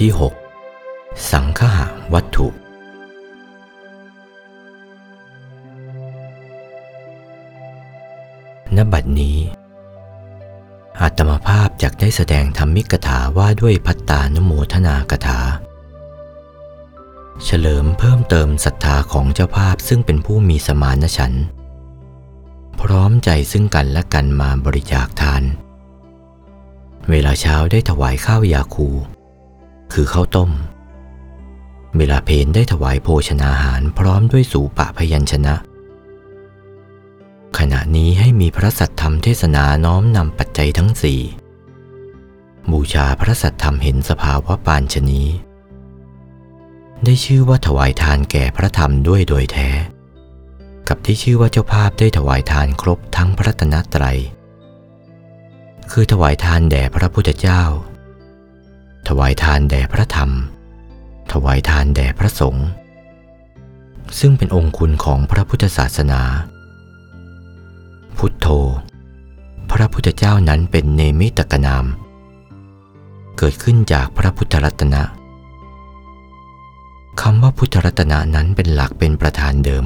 ที่ 6 สังคหะวัตถุ ณ บัดนี้อาตมาภาพจากได้แสดงธรรมิกถาว่าด้วยพัตตานโมทนากถา เฉลิมเพิ่มเติมศรัทธาของเจ้าภาพซึ่งเป็นผู้มีสมานฉันท์พร้อมใจซึ่งกันและกันมาบริจาคทาน เวลาเช้าได้ถวายข้าวยาคู คือข้าวต้มเวลาเพนได้ถวายโภชนาหารพร้อมด้วยสูปะพยัญชนะ ขณะนี้ให้มีพระสัทธรรมเทศนาน้อมนำปัจจัยทั้งสี่บูชาพระสัทธรรมเห็นสภาวะปานชนีได้ชื่อว่าถวายทานแก่พระธรรมด้วยโดยแท้ กับที่ชื่อว่าเจ้าภาพได้ถวายทานครบทั้งพระตนตรัยคือถวายทานแด่พระพุทธเจ้า ถวายทานแด่พระธรรม ถวายทานแด่พระสงฆ์ ซึ่งเป็นองค์คุณของพระพุทธศาสนา พุทโธ พระพุทธเจ้านั้นเป็นเนมิตกนาม เกิดขึ้นจากพระพุทธรัตนะคำว่าพุทธรัตนะนั้นเป็นหลักเป็นประธานเดิม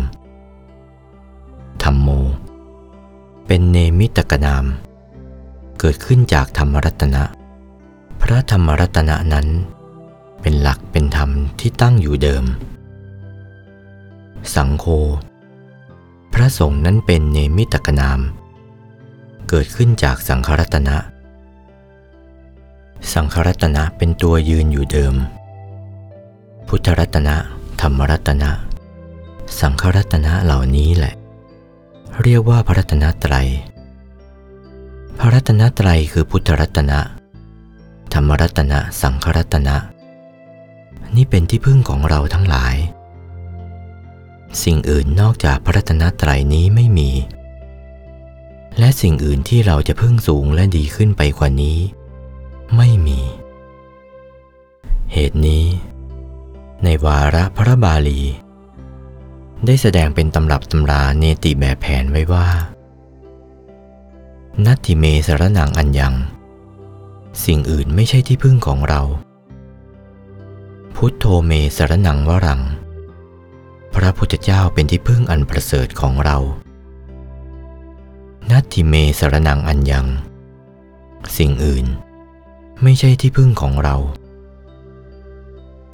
ธรรมโม เป็นเนมิตกนาม เกิดขึ้นจากธรรมรัตนะ พระธรรมรัตนะนั้น เป็นหลักเป็นธรรมที่ตั้งอยู่เดิม สังโฆพระสงฆ์นั้นเป็นเนมิตกนาม เกิดขึ้นจากสังขรัตนะ สังขรัตนะเป็นตัวยืนอยู่เดิม พุทธรัตนะธรรมรัตนะ สังขรัตนะเหล่านี้แหละ เรียกว่าพระรัตนตรัย พระรัตนตรัยคือพุทธรัตนะ รรมรัตนะสังขรัตนะ นี่เป็นที่พึ่งของเราทั้งหลาย สิ่งอื่นนอกจากพระรัตนตรัยนี้ไม่มี และสิ่งอื่นที่เราจะพึ่งสูงและดีขึ้นไปกว่านี้ ไม่มี เหตุนี้ ในวาระพระบาลี ได้แสดงเป็นตำรับตำราเนติแบบแผนไว้ว่า นัตติเมสรนังอัญญัง สิ่งอื่นไม่ใช่ที่พึ่งของเรา พุทโธเมสรนังวรัง พระพุทธเจ้าเป็นที่พึ่งอันประเสริฐของเรา นัตติเมสรนังอัญญัง สิ่งอื่น ไม่ใช่ที่พึ่งของเรา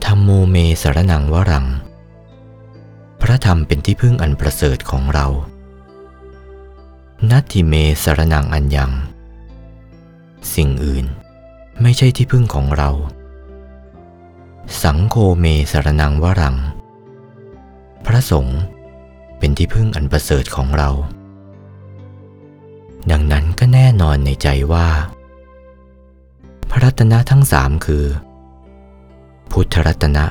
ธรรมโมเมสรนังวรัง พระธรรมเป็นที่พึ่งอันประเสริฐของเรา นัตติเมสรนังอัญญัง สิ่งอื่น ไม่ใช่ที่พึ่งของเรา สังโฆเมสรนังวรัง พระสงฆ์เป็นที่พึ่งอันประเสริฐของเรา ดังนั้นก็แน่นอนในใจว่า พระรัตนะทั้งสามคือ พุทธรัตนะ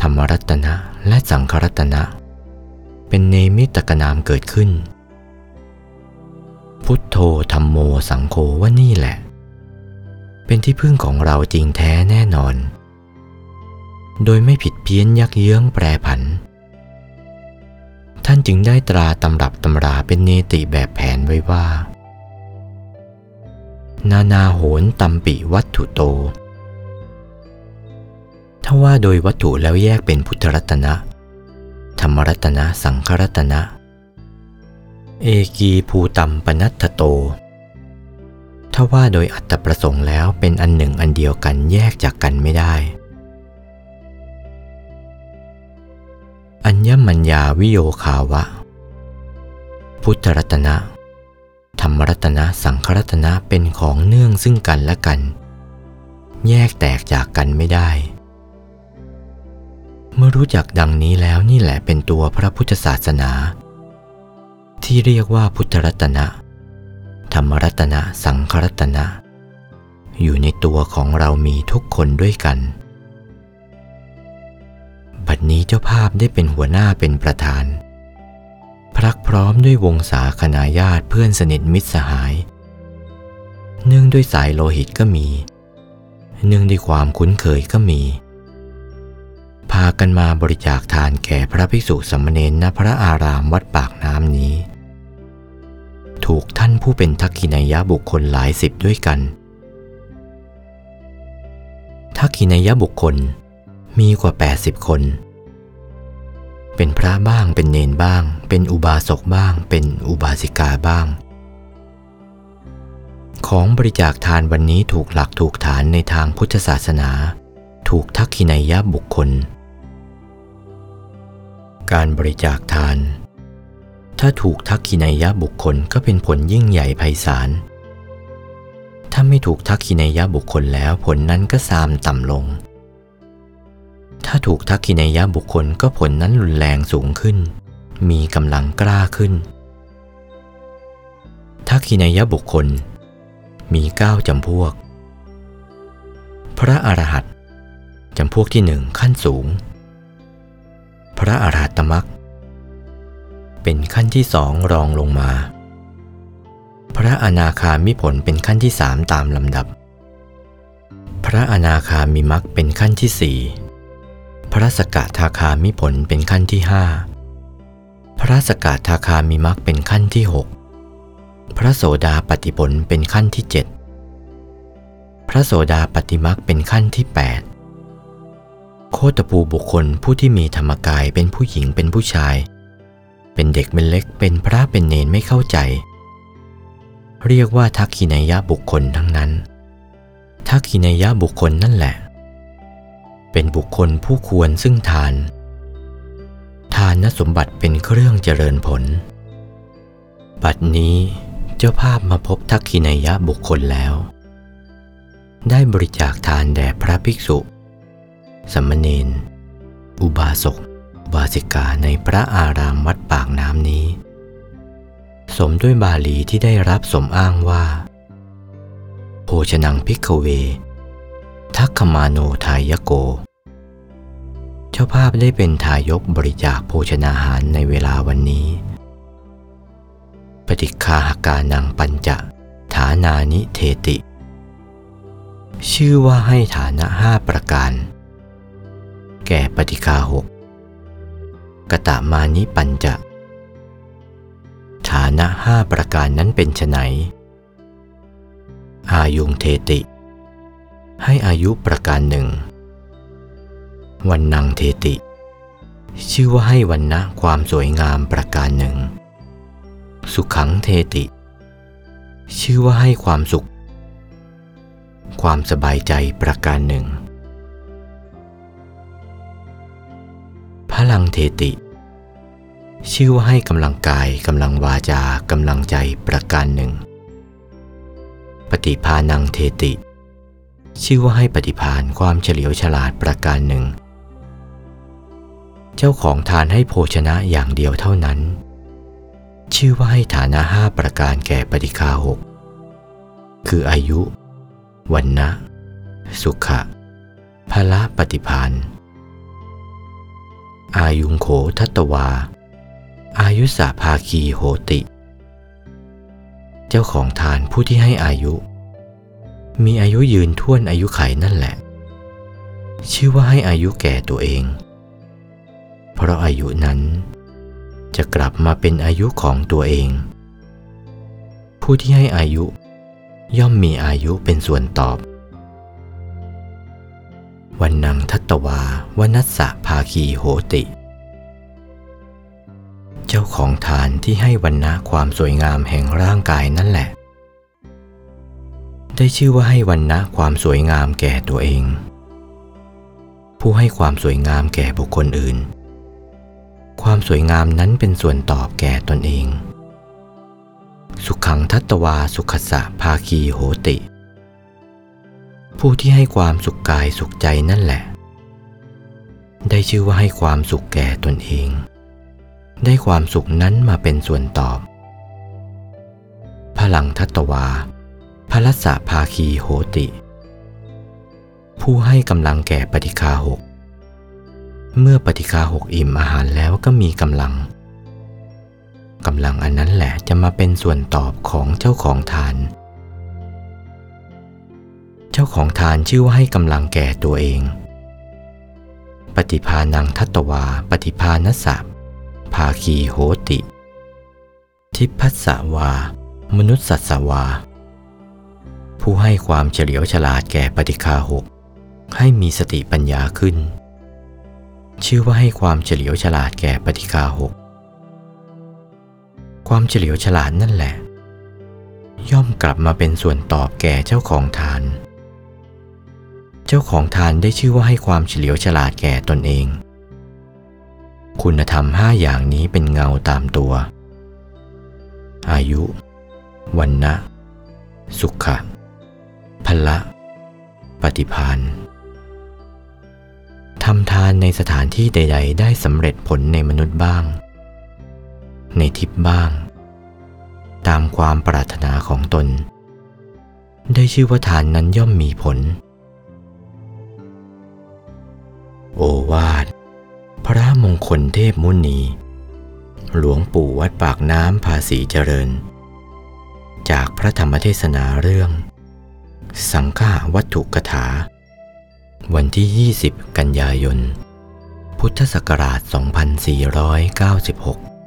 ธรรมรัตนะและสังขรัตนะ เป็นเนมิตกนามเกิดขึ้น พุทโธธรรมโมสังโฆว่านี่แหละ เป็นที่พึ่งของเราจริงแท้แน่นอน โดยไม่ผิดเพี้ยนยักเยื้องแปรผัน ท่านจึงได้ตราตำรับตำราเป็นเนติแบบแผนไว้ว่า นานาโหนตัมปิวัตถุโต ถ้าว่าโดยวัตถุแล้วแยกเป็นพุทธรัตนะ ธรรมรัตนะ สังขรัตนะ เอกีภูตัมปนัตถโต ถ้าว่าโดยอัตประสงค์แล้วเป็นอันหนึ่งอันเดียวกันแยกจากกันไม่ได้ อัญญมัญญาวิโยคาวะ พุทธรัตนะ ธรรมรัตนะ สังขรัตนะเป็นของเนื่องซึ่งกันและกัน แยกแตกจากกันไม่ได้ เมื่อรู้จักดังนี้แล้วนี่แหละเป็นตัวพระพุทธศาสนา ที่เรียกว่าพุทธรัตนะ ธรรมรัตนะสังขรัตนะ อยู่ในตัวของเรามีทุกคนด้วยกัน บัดนี้เจ้าภาพได้เป็นหัวหน้าเป็นประธาน พรักพร้อมด้วยวงศาคณาญาติเพื่อนสนิทมิตรสหาย เนื่องด้วยสายโลหิตก็มี เนื่องด้วยความคุ้นเคยก็มี พากันมาบริจาคทานแก่พระภิกษุสามเณรณพระอารามวัดปากน้ำนี้ ถูกท่านผู้เป็นทักขินายะบุคคลหลายสิบด้วยกัน ทักขินายะบุคคลมีกว่า 80 คน เป็นพระบ้าง เป็นเนนบ้าง เป็นอุบาสกบ้าง เป็นอุบาสิกาบ้าง ของบริจาคทานวันนี้ถูกหลักถูกฐานในทางพุทธศาสนา ถูกทักขินายะบุคคล การบริจาคทาน ถ้าถูกทักขินายะบุคคลก็เป็นผลยิ่งใหญ่ไพศาล ถ้าไม่ถูกทักขินายะบุคคลแล้วผลนั้นก็ซามต่ำลง ถ้าถูกทักขินายะบุคคลก็ผลนั้นรุนแรงสูงขึ้น มีกำลังกล้าขึ้น ทักขินายะบุคคล มีเก้าจำพวก พระอรหันต์จำพวกที่หนึ่งขั้นสูง พระอรหัตตมัก เป็นขั้นที่สองรองลงมา พระอนาคามิผลเป็นขั้นที่สามตามลำดับ พระอนาคามิมักเป็นขั้นที่สี่พระสกทาคามิผลเป็นขั้นที่ห้าพระสกทาคามิมักเป็นขั้นที่หกพระโสดาปฏิผลเป็นขั้นที่เจ็ดพระโสดาปฏิมักเป็นขั้นที่แปดโคตปูบุคคลผู้ที่มีธรรมกายเป็นผู้หญิงเป็นผู้ชาย เป็นเด็กเป็นเล็กเป็นพระเป็นเนนไม่เข้าใจ เรียกว่าทักขินายะบุคคลทั้งนั้น ทักขินายะบุคคลนั่นแหละ เป็นบุคคลผู้ควรซึ่งทาน ทานนสมบัติเป็นเครื่องเจริญผล บัดนี้เจ้าภาพมาพบทักขินายะบุคคลแล้ว ได้บริจาคทานแด่พระภิกษุ สมณเณรอุบาสก บาสิกาในพระอารามวัดปากน้ำนี้ สมด้วยบาลีที่ได้รับสมอ้างว่า โภชนังพิกเว ทักขมาโนทายโก เจ้าภาพได้เป็นทายกบริจาคโภชนาหารในเวลาวันนี้ ปฏิคาหกานังปัญจะฐานานิเทติ ชื่อว่าให้ฐานะห้าประการ แก่ปฏิคาหก กตามานิปัญจะ ฐานะห้าประการนั้นเป็นไนอายุงเทติ ให้อายุประการหนึ่ง วันนังเทติ ชื่อว่าให้วันนะความสวยงามประการหนึ่ง สุขังเทติ ชื่อว่าให้ความสุข ความสบายใจประการหนึ่ง งเทติ ชื่อว่าให้กำลังกายกำลังวาจากำลังใจประการหนึ่ง ปฏิภาณังเทติ ชื่อว่าให้ปฏิพานความเฉลียวฉลาดประการหนึ่ง เจ้าของทานให้โภชนะอย่างเดียวเท่านั้น ชื่อว่าให้ฐานะห้าประการแก่ปฏิคาหกคืออายุ วันนะ สุขะพละปฏิพาน อายุงโขทัตวา อายุสาภาคีโหติ เจ้าของทานผู้ที่ให้อายุ มีอายุยืนท่วนอายุไขนั่นแหละ ชื่อว่าให้อายุแก่ตัวเอง เพราะอายุนั้นจะกลับมาเป็นอายุของตัวเอง ผู้ที่ให้อายุย่อมมีอายุเป็นส่วนตอบ วันนังทัตวาวนัสสะภาคีโหติ เจ้าของทานที่ให้วันนะความสวยงามแห่งร่างกายนั่นแหละ ได้ชื่อว่าให้วันนะความสวยงามแก่ตัวเอง ผู้ให้ความสวยงามแก่บุคคลอื่น ความสวยงามนั้นเป็นส่วนตอบแก่ตนเอง สุขังทัตวาสุขสะภาคีโหติ ผู้ที่ให้ความสุขกายสุขใจนั่นแหละ ได้ชื่อว่าให้ความสุขแก่ตนเอง ได้ความสุขนั้นมาเป็นส่วนตอบ พลังทัตวา พลัสสะภาคีโหติ ผู้ให้กำลังแก่ปฏิคาหก เมื่อปฏิคาหกอิ่มอาหารแล้วก็มีกำลังกำลังอันนั้นแหละจะมาเป็นส่วนตอบของเจ้าของทาน จ้าของทานชื่อว่าให้กำลังแก่ตัวเอง ปฏิภาณังทัตวา ปฏิภาณสัพภาคีโหติ ทิพัสสวา มนุษสัสวา ผู้ให้ความเฉลียวฉลาดแก่ปฏิคาหก ให้มีสติปัญญาขึ้น ชื่อว่าให้ความเฉลียวฉลาดแก่ปฏิกาหก ความเฉลียวฉลาดนั่นแหละย่อมกลับมาเป็นส่วนตอบแก่เจ้าของทาน เจ้าของทานได้ชื่อว่าให้ความเฉลียวฉลาดแก่ตนเอง คุณธรรมห้าอย่างนี้เป็นเงาตามตัว อายุ วันนะสุขะพละ ปฏิพานทำทานในสถานที่ใด ๆ ได้สำเร็จผลในมนุษย์บ้าง ในทิพย์บ้าง ตามความปรารถนาของตน ได้ชื่อว่าทานนั้นย่อมมีผล โอวาท พระมงคลเทพมุนี หลวงปู่วัดปากน้ำภาษีเจริญ จากพระธรรมเทศนาเรื่อง สังฆาวัตถุกถา วันที่ 20 กันยายน พุทธศักราช 2496